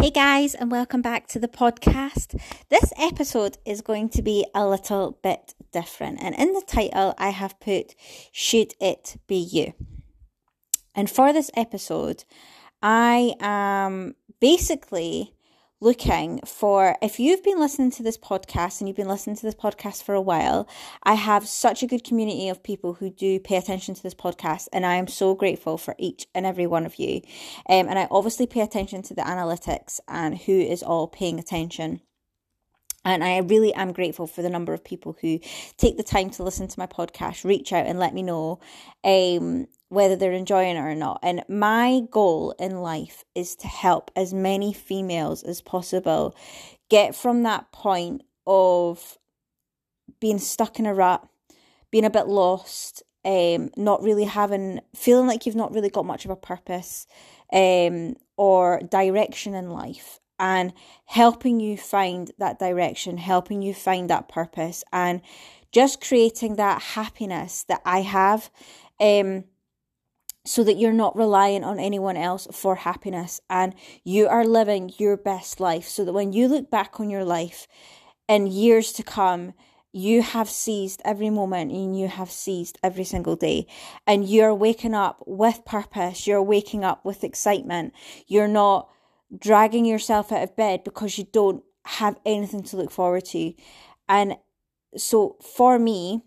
Hey guys, and welcome back to the podcast. This episode is going to be a little bit different, and in the title, I have put Should It Be You? And for this episode, I am basically looking for if you've been listening to this podcast and you've been listening to this podcast for a while i have such a good community of people who do pay attention to this podcast and i am so grateful for each and every one of you. Um, and i obviously pay attention to the analytics and who is all paying attention. And I really am grateful for the number of people who take the time to listen to my podcast, reach out and let me know um, whether they're enjoying it or not. And my goal in life is to help as many females as possible get from that point of being stuck in a rut, being a bit lost, um, not really having, feeling like you've not really got much of a purpose um, or direction in life and helping you find that direction, helping you find that purpose, and just creating that happiness that I have. Um, so that you're not relying on anyone else for happiness and you are living your best life so that when you look back on your life in years to come you have seized every moment and you have seized every single day and you're waking up with purpose you're waking up with excitement you're not dragging yourself out of bed because you don't have anything to look forward to. And so for me,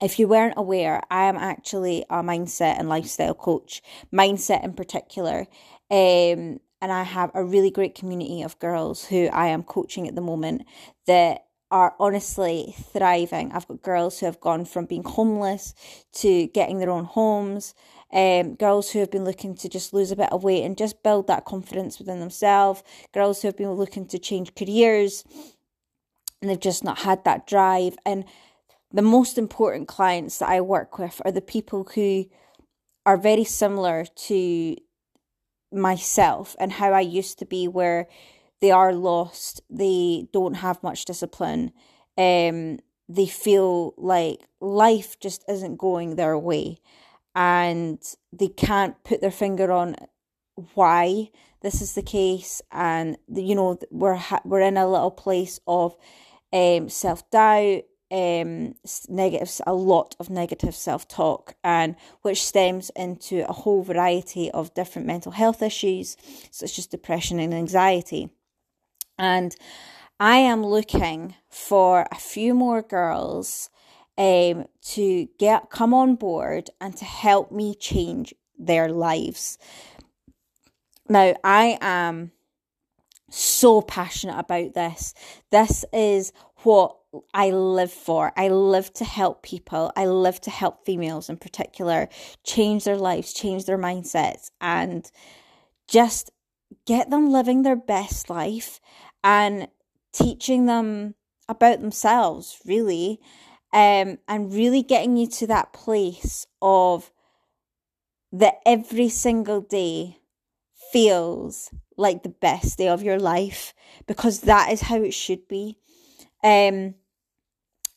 if you weren't aware, I am actually a mindset and lifestyle coach, mindset in particular. Um, and I have a really great community of girls who I am coaching at the moment that are honestly thriving. I've got girls who have gone from being homeless to getting their own homes um, girls who have been looking to just lose a bit of weight and just build that confidence within themselves, girls who have been looking to change careers and they've just not had that drive. And the most important clients that I work with are the people who are very similar to myself and how I used to be, where they are lost, they don't have much discipline, um, they feel like life just isn't going their way and they can't put their finger on why this is the case. And you know we're ha- we're in a little place of um, self-doubt um negatives a lot of negative self-talk and which stems into a whole variety of different mental health issues such as depression and anxiety and i am looking for a few more girls um, to get come on board and to help me change their lives. Now, I am so passionate about this. This is what I live for. I live to help people. I live to help females in particular change their lives, change their mindsets, and just get them living their best life and teaching them about themselves, really um, and really getting you to that place of that every single day feels like the best day of your life because that is how it should be. Um,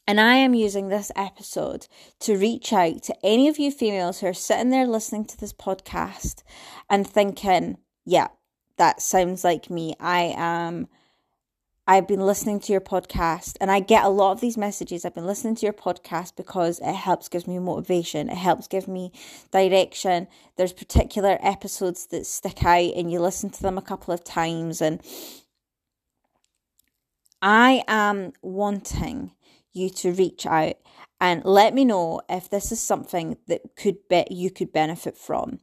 and I am using this episode to reach out to any of you females who are sitting there listening to this podcast and thinking, yeah, that sounds like me. I am I've been listening to your podcast and I get a lot of these messages. I've been listening to your podcast because it helps give me motivation. It helps give me direction. There's particular episodes that stick out and you listen to them a couple of times and I am wanting you to reach out and let me know if this is something that could be you could benefit from.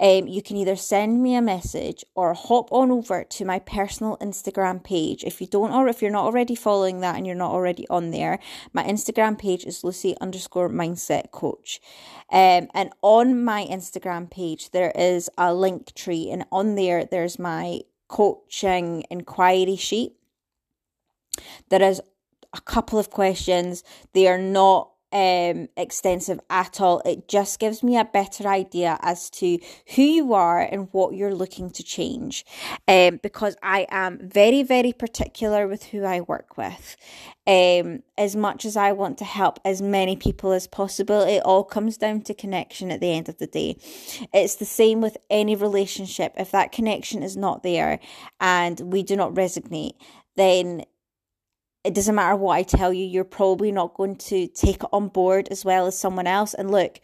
Um, you can either send me a message or hop on over to my personal Instagram page. If you don't or if you're not already following that and you're not already on there, my Instagram page is Lucy underscore mindset coach. Um, and on my Instagram page there is a link tree, and on there there's my coaching inquiry sheet There is a couple of questions. They are not um, extensive at all. It just gives me a better idea as to who you are and what you're looking to change. Um, because I am very, very particular with who I work with. Um, as much as I want to help as many people as possible, it all comes down to connection at the end of the day. It's the same with any relationship. If that connection is not there and we do not resonate, then it doesn't matter what I tell you, you're probably not going to take it on board as well as someone else. And look,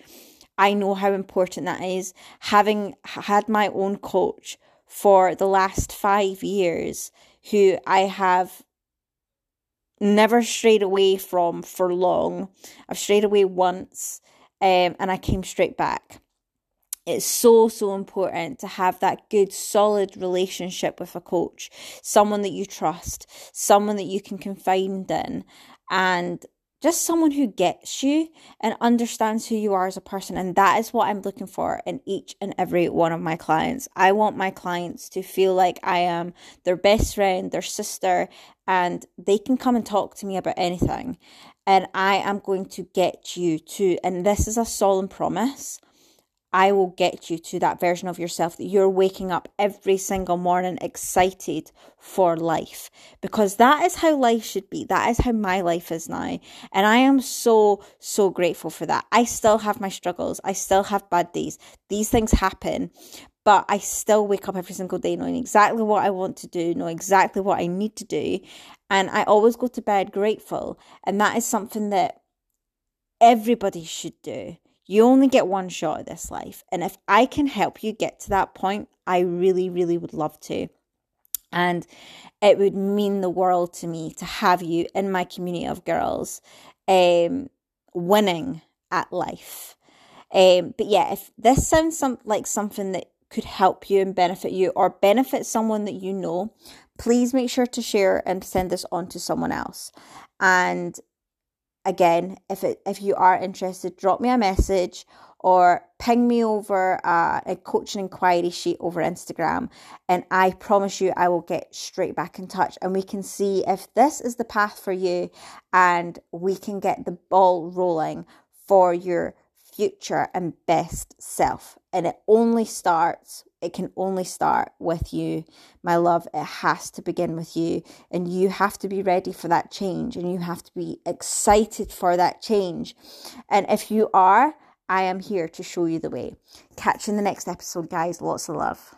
I know how important that is. Having had my own coach for the last five years, who I have never strayed away from for long, I've strayed away once um, and I came straight back it's so so important to have that good solid relationship with a coach someone that you trust someone that you can confide in and just someone who gets you and understands who you are as a person. And that is what i'm looking for in each and every one of my clients. I want my clients to feel like i am their best friend their sister and they can come and talk to me about anything. And i am going to get you to and this is a solemn promise I will get you to that version of yourself that you're waking up every single morning excited for life because that is how life should be. That is how my life is now. And I am so, so grateful for that. I still have my struggles. I still have bad days. These things happen, but I still wake up every single day knowing exactly what I want to do, know exactly what I need to do. And I always go to bed grateful. And that is something that everybody should do you only get one shot at this life. And if I can help you get to that point, I really, really would love to. And it would mean the world to me to have you in my community of girls um, winning at life. Um, but yeah, if this sounds some, like something that could help you and benefit you or benefit someone that you know, please make sure to share and send this on to someone else. And again, if it if you are interested, drop me a message or ping me over uh, a coaching inquiry sheet over Instagram, and I promise you I will get straight back in touch and we can see if this is the path for you, and we can get the ball rolling for your future and best self. And it only starts it can only start with you, my love. It has to begin with you, and you have to be ready for that change, and you have to be excited for that change. And if you are, I am here to show you the way. Catch you in the next episode, guys. Lots of love.